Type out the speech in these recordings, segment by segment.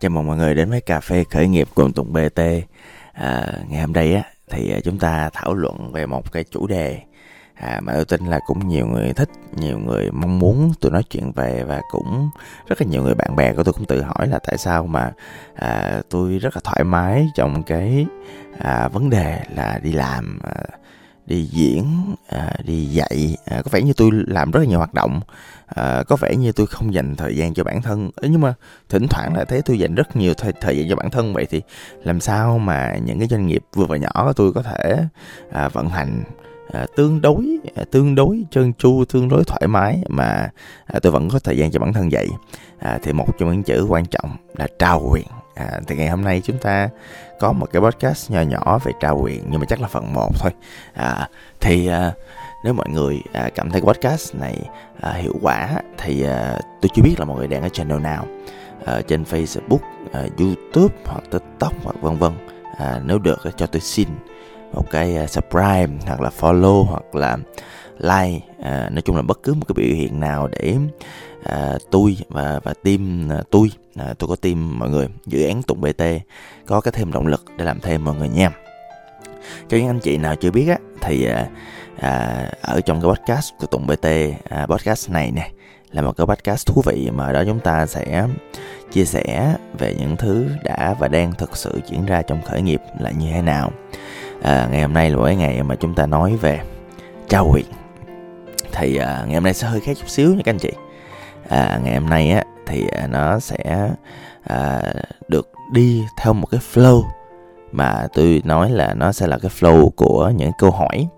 Chào mừng mọi người đến với cà phê khởi nghiệp cùng Tùng BT. À, ngày hôm nay á thì à, chúng ta thảo luận về một cái chủ đề à, mà tôi tin là cũng nhiều người thích, nhiều người mong muốn tôi nói chuyện về và cũng rất là nhiều người bạn bè của tôi cũng tự hỏi là tại sao mà à, tôi rất là thoải mái trong cái à, vấn đề là đi làm à, đi diễn à, đi dạy. À, có vẻ như tôi làm rất là nhiều hoạt động. À, có vẻ như tôi không dành thời gian cho bản thân. Nhưng mà thỉnh thoảng lại thấy tôi dành rất nhiều thời, thời gian cho bản thân. Vậy thì làm sao mà những cái doanh nghiệp vừa và nhỏ của tôi có thể à, vận hành à, tương đối à, tương đối trơn tru tương đối thoải mái mà à, tôi vẫn có thời gian cho bản thân vậy à, thì một trong những chữ quan trọng là trao quyền à, thì ngày hôm nay chúng ta có một cái podcast nhỏ nhỏ về trao quyền nhưng mà chắc là phần 1 thôi. À, thì à, nếu mọi người à, cảm thấy podcast này à, hiệu quả thì à, tôi chưa biết là mọi người đang ở channel nào. À, trên Facebook, à, YouTube hoặc TikTok hoặc vân vân. À, nếu được cho tôi xin một cái uh, subscribe hoặc là follow hoặc là like. À, nói chung là bất cứ một cái biểu hiện nào để à, tôi và và team à, tôi à, tôi có team mọi người dự án tụng bt có cái thêm động lực để làm thêm mọi người nha. Cho những anh chị nào chưa biết á thì à, à, ở trong cái podcast của tụng bt à, podcast này nè là một cái podcast thú vị mà đó chúng ta sẽ chia sẻ về những thứ đã và đang thực sự diễn ra trong khởi nghiệp là như thế nào. À, ngày hôm nay là cái ngày mà chúng ta nói về trao quyền. Thì à, ngày hôm nay sẽ hơi khác chút xíu nha các anh chị à, ngày hôm nay á thì à, nó sẽ à, được đi theo một cái flow mà tôi nói là nó sẽ là cái flow của những câu hỏi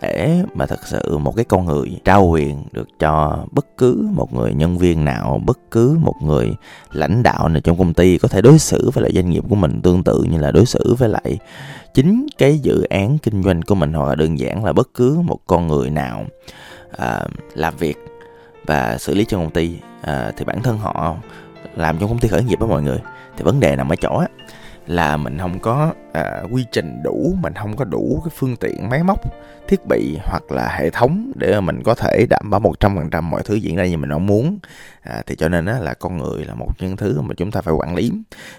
để mà thật sự một cái con người trao quyền được cho bất cứ một người nhân viên nào bất cứ một người lãnh đạo nào trong công ty có thể đối xử với lại doanh nghiệp của mình tương tự như là đối xử với lại chính cái dự án kinh doanh của mình hoặc là đơn giản là bất cứ một con người nào à, làm việc và xử lý cho công ty à, thì bản thân họ làm trong công ty khởi nghiệp đó mọi người. Thì vấn đề nằm ở chỗ á là mình không có à, quy trình đủ mình không có đủ cái phương tiện máy móc thiết bị hoặc là hệ thống để mà mình có thể đảm bảo một trăm phần trăm mọi thứ diễn ra như mình mong muốn. À, thì cho nên á, là con người là một những thứ mà chúng ta phải quản lý.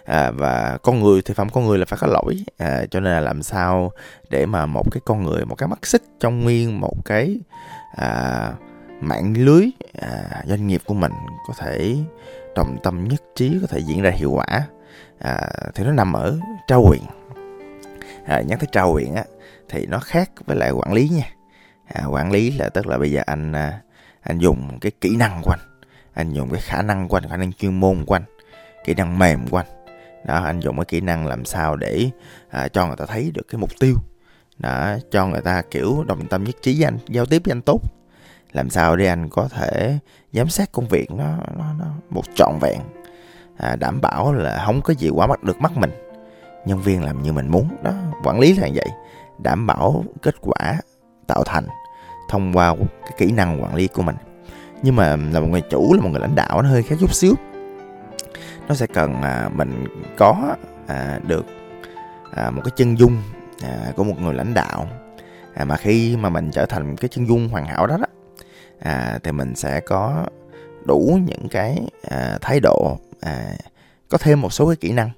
À, và con người thì phẩm con người là phải có lỗi. À, cho nên là làm sao để mà một cái con người một cái mắt xích trong nguyên một cái à, mạng lưới à, doanh nghiệp của mình có thể đồng tâm nhất trí có thể diễn ra hiệu quả. À, thì nó nằm ở trao quyền. À, nhắc tới trao quyền á thì nó khác với lại quản lý nha. À, quản lý là tức là bây giờ anh à, anh dùng cái kỹ năng của anh. Anh dùng cái khả năng của anh khả năng chuyên môn của anh kỹ năng mềm của anh. Đó anh dùng cái kỹ năng làm sao để à, cho người ta thấy được cái mục tiêu. Đó cho người ta kiểu đồng tâm nhất trí với anh giao tiếp với anh tốt làm sao để anh có thể giám sát công việc nó nó, nó một trọn vẹn? À, đảm bảo là không có gì quá mắt được mắt mình. Nhân viên làm như mình muốn đó quản lý là vậy. Đảm bảo kết quả tạo thành thông qua cái kỹ năng quản lý của mình. Nhưng mà là một người chủ là một người lãnh đạo nó hơi khác chút xíu. Nó sẽ cần à, mình có à, được à, một cái chân dung à, của một người lãnh đạo. À, mà khi mà mình trở thành cái chân dung hoàn hảo đó đó à, thì mình sẽ có đủ những cái à, thái độ à, có thêm một số cái kỹ năng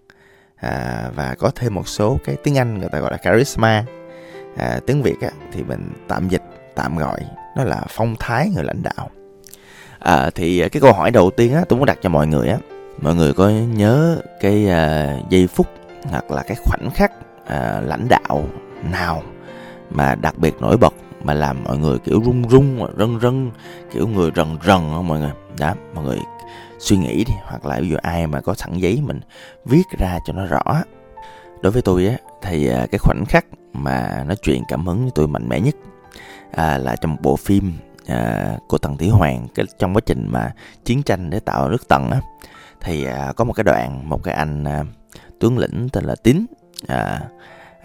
à, và có thêm một số cái tiếng Anh người ta gọi là charisma. À, tiếng Việt á, thì mình tạm dịch tạm gọi nó là phong thái người lãnh đạo. À, thì cái câu hỏi đầu tiên á tôi muốn đặt cho mọi người á mọi người có nhớ cái à, giây phút hoặc là cái khoảnh khắc à, lãnh đạo nào mà đặc biệt nổi bật mà làm mọi người kiểu run run rân rân kiểu người rần rần không mọi người. Đó mọi người suy nghĩ đi hoặc là ví dụ ai mà có sẵn giấy mình viết ra cho nó rõ. Đối với tôi á thì à, cái khoảnh khắc mà nó truyền cảm hứng với tôi mạnh mẽ nhất à, là trong một bộ phim à, của Tần Thủy Hoàng cái trong quá trình mà chiến tranh để tạo nước Tần á. Thì à, có một cái đoạn một cái anh à, tướng lĩnh tên là Tín à,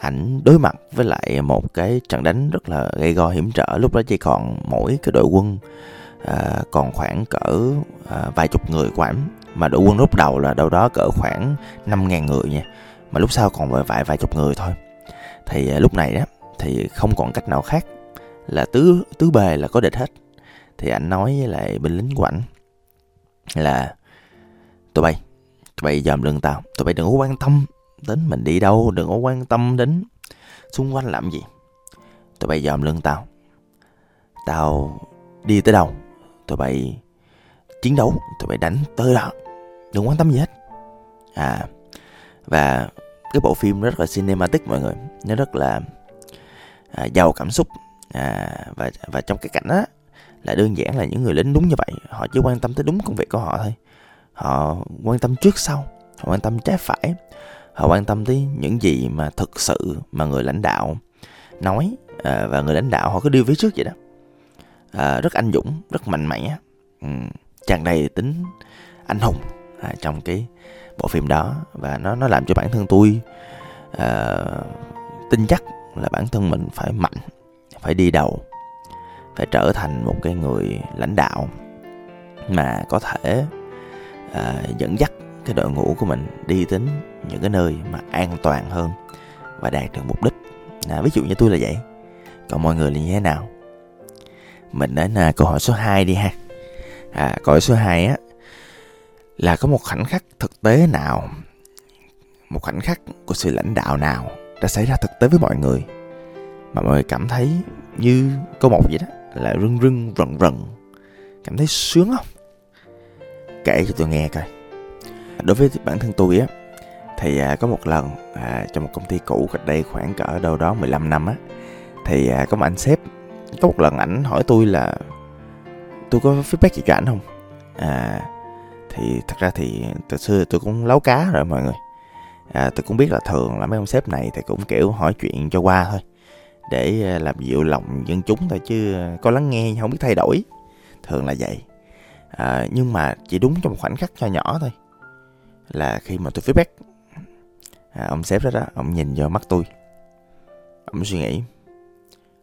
ảnh đối mặt với lại một cái trận đánh rất là gây go hiểm trở. Lúc đó chỉ còn mỗi cái đội quân à, còn khoảng cỡ à, vài chục người của ảnh. Mà đội quân lúc đầu là đâu đó cỡ khoảng 5.000 người nha. Mà lúc sau còn vài vài vài chục người thôi. Thì à, lúc này đó thì không còn cách nào khác là tứ tứ bề là có địch hết. Thì ảnh nói với lại binh lính của ảnh là tụi bay tụi bay dòm lưng tao tụi bay đừng có quan tâm đến mình đi đâu đừng có quan tâm đến xung quanh làm gì. Tụi bay dòm lưng tao. Tao đi tới đâu tụi bay chiến đấu tụi bay đánh tới đó. Đừng quan tâm gì hết. À và cái bộ phim rất là cinematic mọi người. Nó rất là à, giàu cảm xúc. À, và và trong cái cảnh đó là đơn giản là những người lính đúng như vậy. Họ chỉ quan tâm tới đúng công việc của họ thôi. Họ quan tâm trước sau họ quan tâm trái phải họ quan tâm tới những gì mà thực sự mà người lãnh đạo nói à, và người lãnh đạo họ cứ đi phía trước vậy đó. À, rất anh dũng rất mạnh mẽ. Ừ, tràn đầy tính anh hùng à, trong cái bộ phim đó. Và nó nó làm cho bản thân tôi à, tin chắc là bản thân mình phải mạnh phải đi đầu phải trở thành một cái người lãnh đạo mà có thể à, dẫn dắt cái đội ngũ của mình đi đến những cái nơi mà an toàn hơn và đạt được mục đích. À, ví dụ như tôi là vậy. Còn mọi người là như thế nào? Mình đến à, câu hỏi số 2 đi ha. À, câu hỏi số 2 á là có một khoảnh khắc thực tế nào một khoảnh khắc của sự lãnh đạo nào đã xảy ra thực tế với mọi người mà mọi người cảm thấy như câu một vậy đó là rưng rưng rần rần cảm thấy sướng không? Kể cho tôi nghe coi đối với bản thân tôi á thì à, có một lần à, trong một công ty cũ cách đây khoảng cỡ đâu đó 15 năm á thì à, có một anh sếp có một lần ảnh hỏi tôi là tôi có feedback gì cho ảnh không? À thì thật ra thì từ xưa tôi cũng lấu cá rồi mọi người. À, tôi cũng biết là thường là mấy ông sếp này thì cũng kiểu hỏi chuyện cho qua thôi để à, làm dịu lòng dân chúng thôi chứ có lắng nghe không biết thay đổi. Thường là vậy. À, nhưng mà chỉ đúng trong một khoảnh khắc cho nhỏ thôi là khi mà tôi feedback. À, ông sếp đó đó ông nhìn vào mắt tôi. Ông suy nghĩ.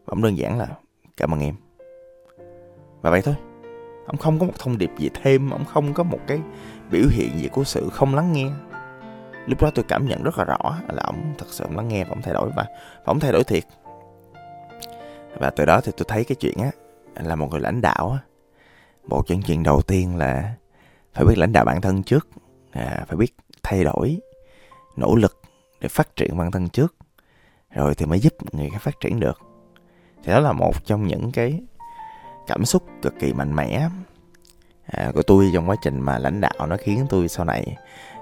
Ông đơn giản là cảm ơn em. Và vậy thôi. Ông không có một thông điệp gì thêm ông không có một cái biểu hiện gì của sự không lắng nghe. Lúc đó tôi cảm nhận rất là rõ là ông thật sự ông lắng nghe và ông thay đổi và, và ông thay đổi thiệt. Và từ đó thì tôi thấy cái chuyện á là một người lãnh đạo á một trong chuyện đầu tiên là phải biết lãnh đạo bản thân trước à, phải biết thay đổi nỗ lực để phát triển bản thân trước rồi thì mới giúp người khác phát triển được. Thì đó là một trong những cái cảm xúc cực kỳ mạnh mẽ à, của tôi trong quá trình mà lãnh đạo nó khiến tôi sau này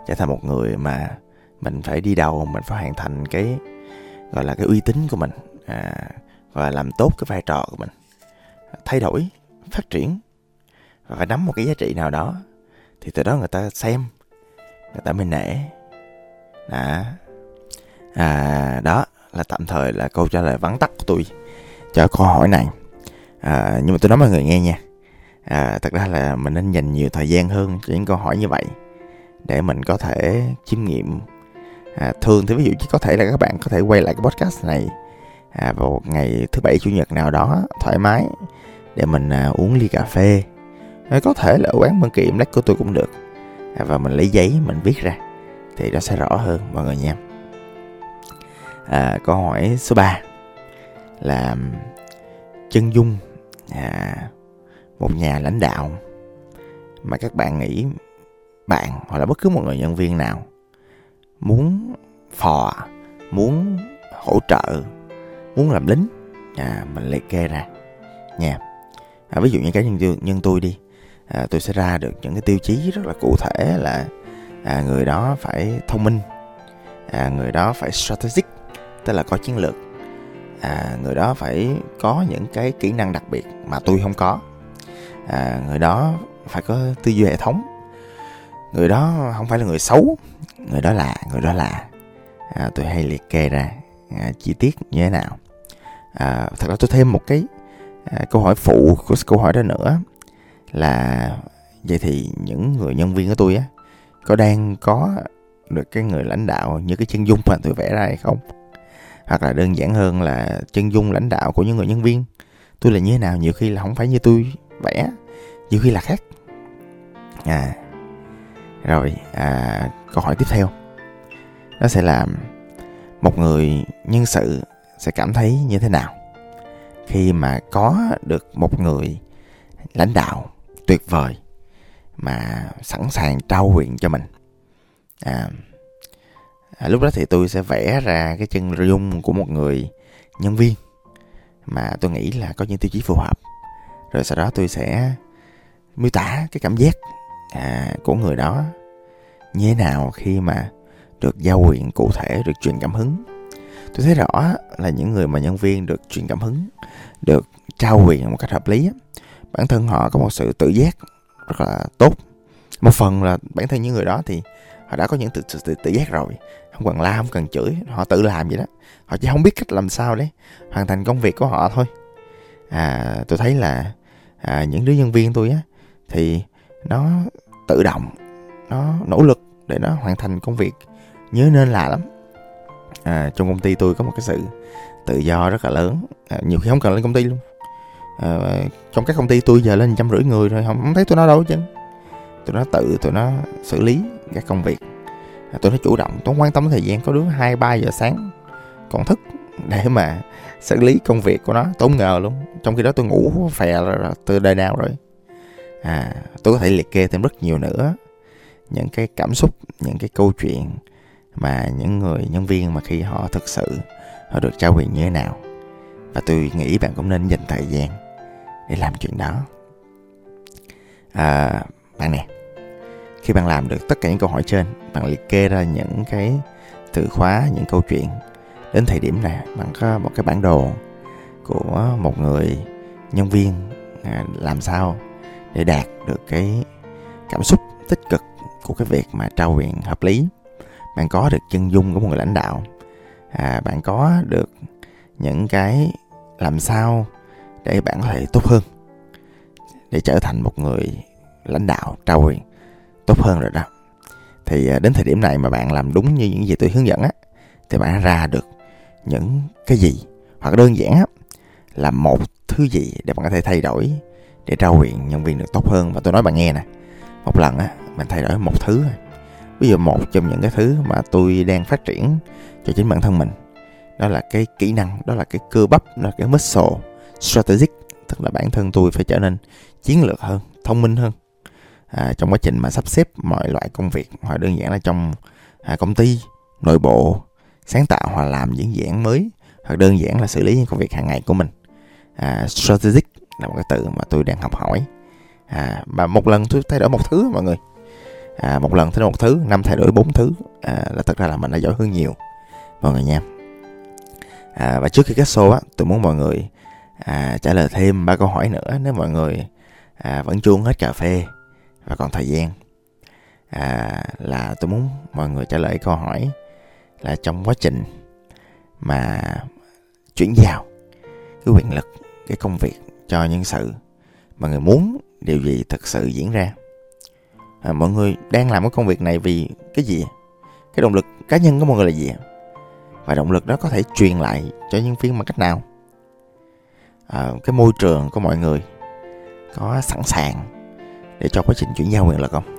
trở thành một người mà mình phải đi đầu mình phải hoàn thành cái gọi là cái uy tín của mình à, và làm tốt cái vai trò của mình. Thay đổi phát triển và phải nắm một cái giá trị nào đó thì từ đó người ta xem người ta mới nể đó. À, đó là tạm thời là câu trả lời vắn tắt của tôi cho câu hỏi này. À, nhưng mà tôi nói mọi người nghe nha. À, thật ra là mình nên dành nhiều thời gian hơn cho những câu hỏi như vậy để mình có thể chiêm nghiệm. À, thường thì ví dụ chỉ có thể là các bạn có thể quay lại cái podcast này à, vào một ngày thứ bảy chủ nhật nào đó thoải mái để mình à, uống ly cà phê. À, có thể là ở quán bên kiệm lách của tôi cũng được và mình lấy giấy mình viết ra thì nó sẽ rõ hơn mọi người nha. À, câu hỏi số 3 là chân dung à, một nhà lãnh đạo mà các bạn nghĩ bạn hoặc là bất cứ một người nhân viên nào muốn phò muốn hỗ trợ muốn làm lính à, mình liệt kê ra nha. À, ví dụ như cái nhân nhân tôi đi à, tôi sẽ ra được những cái tiêu chí rất là cụ thể là à, người đó phải thông minh à, người đó phải strategic tức là có chiến lược à, người đó phải có những cái kỹ năng đặc biệt mà tôi không có à, người đó phải có tư duy hệ thống người đó không phải là người xấu người đó là người đó là à, tôi hay liệt kê ra à, chi tiết như thế nào. À, thật ra tôi thêm một cái à, câu hỏi phụ của câu hỏi đó nữa là vậy thì những người nhân viên của tôi á có đang có được cái người lãnh đạo như cái chân dung mà tôi vẽ ra hay không? Hoặc là đơn giản hơn là chân dung lãnh đạo của những người nhân viên tôi là như thế nào? Nhiều khi là không phải như tôi vẽ nhiều khi là khác. À rồi à, câu hỏi tiếp theo. Nó sẽ là một người nhân sự sẽ cảm thấy như thế nào khi mà có được một người lãnh đạo tuyệt vời mà sẵn sàng trao quyền cho mình. À, à, lúc đó thì tôi sẽ vẽ ra cái chân dung của một người nhân viên mà tôi nghĩ là có những tiêu chí phù hợp. Rồi sau đó tôi sẽ miêu tả cái cảm giác à, của người đó như thế nào khi mà được giao quyền cụ thể được truyền cảm hứng. Tôi thấy rõ là những người mà nhân viên được truyền cảm hứng được trao quyền một cách hợp lý bản thân họ có một sự tự giác rất là tốt. Một phần là bản thân những người đó thì họ đã có những tự, tự, tự, tự giác rồi. Không cần la không cần chửi họ tự làm vậy đó. Họ chỉ không biết cách làm sao đấy hoàn thành công việc của họ thôi. À tôi thấy là à, những đứa nhân viên tôi á thì nó tự động nó nỗ lực để nó hoàn thành công việc. Nhớ nên là lắm. À, trong công ty tôi có một cái sự tự do rất là lớn. À, nhiều khi không cần lên công ty luôn à, trong các công ty tôi giờ lên trăm rưỡi người rồi không, không thấy tôi nó đâu chứ tụi nó tự tụi nó xử lý các công việc. À, tụi nó chủ động tôi quan tâm thời gian có đứa hai ba giờ sáng còn thức để mà xử lý công việc của nó tốn ngờ luôn. Trong khi đó tôi ngủ phè từ đời nào rồi. À tôi có thể liệt kê thêm rất nhiều nữa. Những cái cảm xúc những cái câu chuyện mà những người nhân viên mà khi họ thực sự họ được trao quyền như thế nào. Và tôi nghĩ bạn cũng nên dành thời gian để làm chuyện đó. À, bạn nè khi bạn làm được tất cả những câu hỏi trên bạn liệt kê ra những cái từ khóa những câu chuyện. Đến thời điểm này bạn có một cái bản đồ của một người nhân viên à, làm sao để đạt được cái cảm xúc tích cực của cái việc mà trao quyền hợp lý. Bạn có được chân dung của một người lãnh đạo. À, bạn có được những cái làm sao để bạn có thể tốt hơn, để trở thành một người lãnh đạo, trao quyền tốt hơn rồi đó. Thì à, đến thời điểm này mà bạn làm đúng như những gì tôi hướng dẫn á, thì bạn ra được những cái gì? Hoặc đơn giản á, là một thứ gì để bạn có thể thay đổi, để trao quyền nhân viên được tốt hơn? Và tôi nói bạn nghe nè, một lần á, mình thay đổi một thứ ví dụ một trong những cái thứ mà tôi đang phát triển cho chính bản thân mình, đó là cái kỹ năng, đó là cái cơ bắp, đó là cái muscle strategic tức là bản thân tôi phải trở nên chiến lược hơn thông minh hơn. À, trong quá trình mà sắp xếp mọi loại công việc hoặc đơn giản là trong à, công ty nội bộ sáng tạo hoặc làm những dự án mới hoặc đơn giản là xử lý những công việc hàng ngày của mình. À, strategic là một cái từ mà tôi đang học hỏi. À, và một lần tôi thay đổi một thứ mọi người. À, một lần thay đổi một thứ năm thay đổi bốn thứ à, là thật ra là mình đã giỏi hơn nhiều. Mọi người nha. À, và trước khi kết show á tôi muốn mọi người à, trả lời thêm ba câu hỏi nữa nếu mọi người à, vẫn chưa hết cà phê và còn thời gian. À, là tôi muốn mọi người trả lời câu hỏi là trong quá trình mà chuyển giao cái quyền lực cái công việc cho nhân sự mà người muốn điều gì thực sự diễn ra. À, mọi người đang làm cái công việc này vì cái gì? Cái động lực cá nhân của mọi người là gì? Và động lực đó có thể truyền lại cho nhân viên bằng cách nào? À, cái môi trường của mọi người có sẵn sàng để cho quá trình chuyển giao quyền lực không?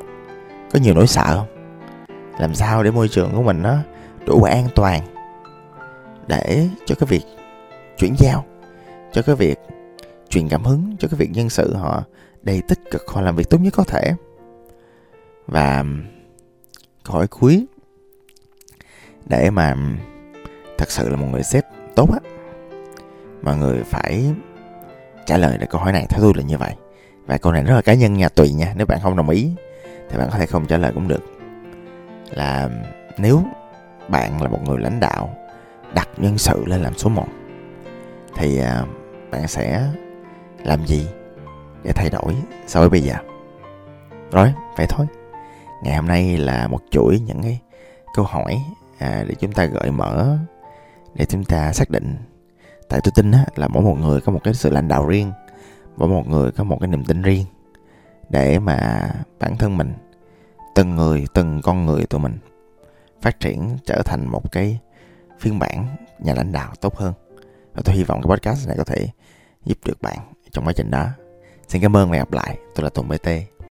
Có nhiều nỗi sợ không? Làm sao để môi trường của mình nó đủ an toàn để cho cái việc chuyển giao cho cái việc truyền cảm hứng cho cái việc nhân sự họ đầy tích cực họ làm việc tốt nhất có thể? Và câu hỏi cuối để mà thật sự là một người sếp tốt á mọi người phải trả lời được câu hỏi này. Theo tôi là như vậy. Và câu này rất là cá nhân nha tùy nha. Nếu bạn không đồng ý thì bạn có thể không trả lời cũng được. Là nếu bạn là một người lãnh đạo đặt nhân sự lên làm số 1 thì à, bạn sẽ làm gì để thay đổi so với bây giờ? Rồi vậy thôi. Ngày hôm nay là một chuỗi những cái câu hỏi à, để chúng ta gợi mở để chúng ta xác định tại tôi tin á, là mỗi một người có một cái sự lãnh đạo riêng mỗi một người có một cái niềm tin riêng để mà bản thân mình từng người từng con người tụi mình phát triển trở thành một cái phiên bản nhà lãnh đạo tốt hơn. Và tôi hy vọng cái podcast này có thể giúp được bạn trong quá trình đó. Xin cảm ơn và hẹn gặp lại. Tôi là tùng bt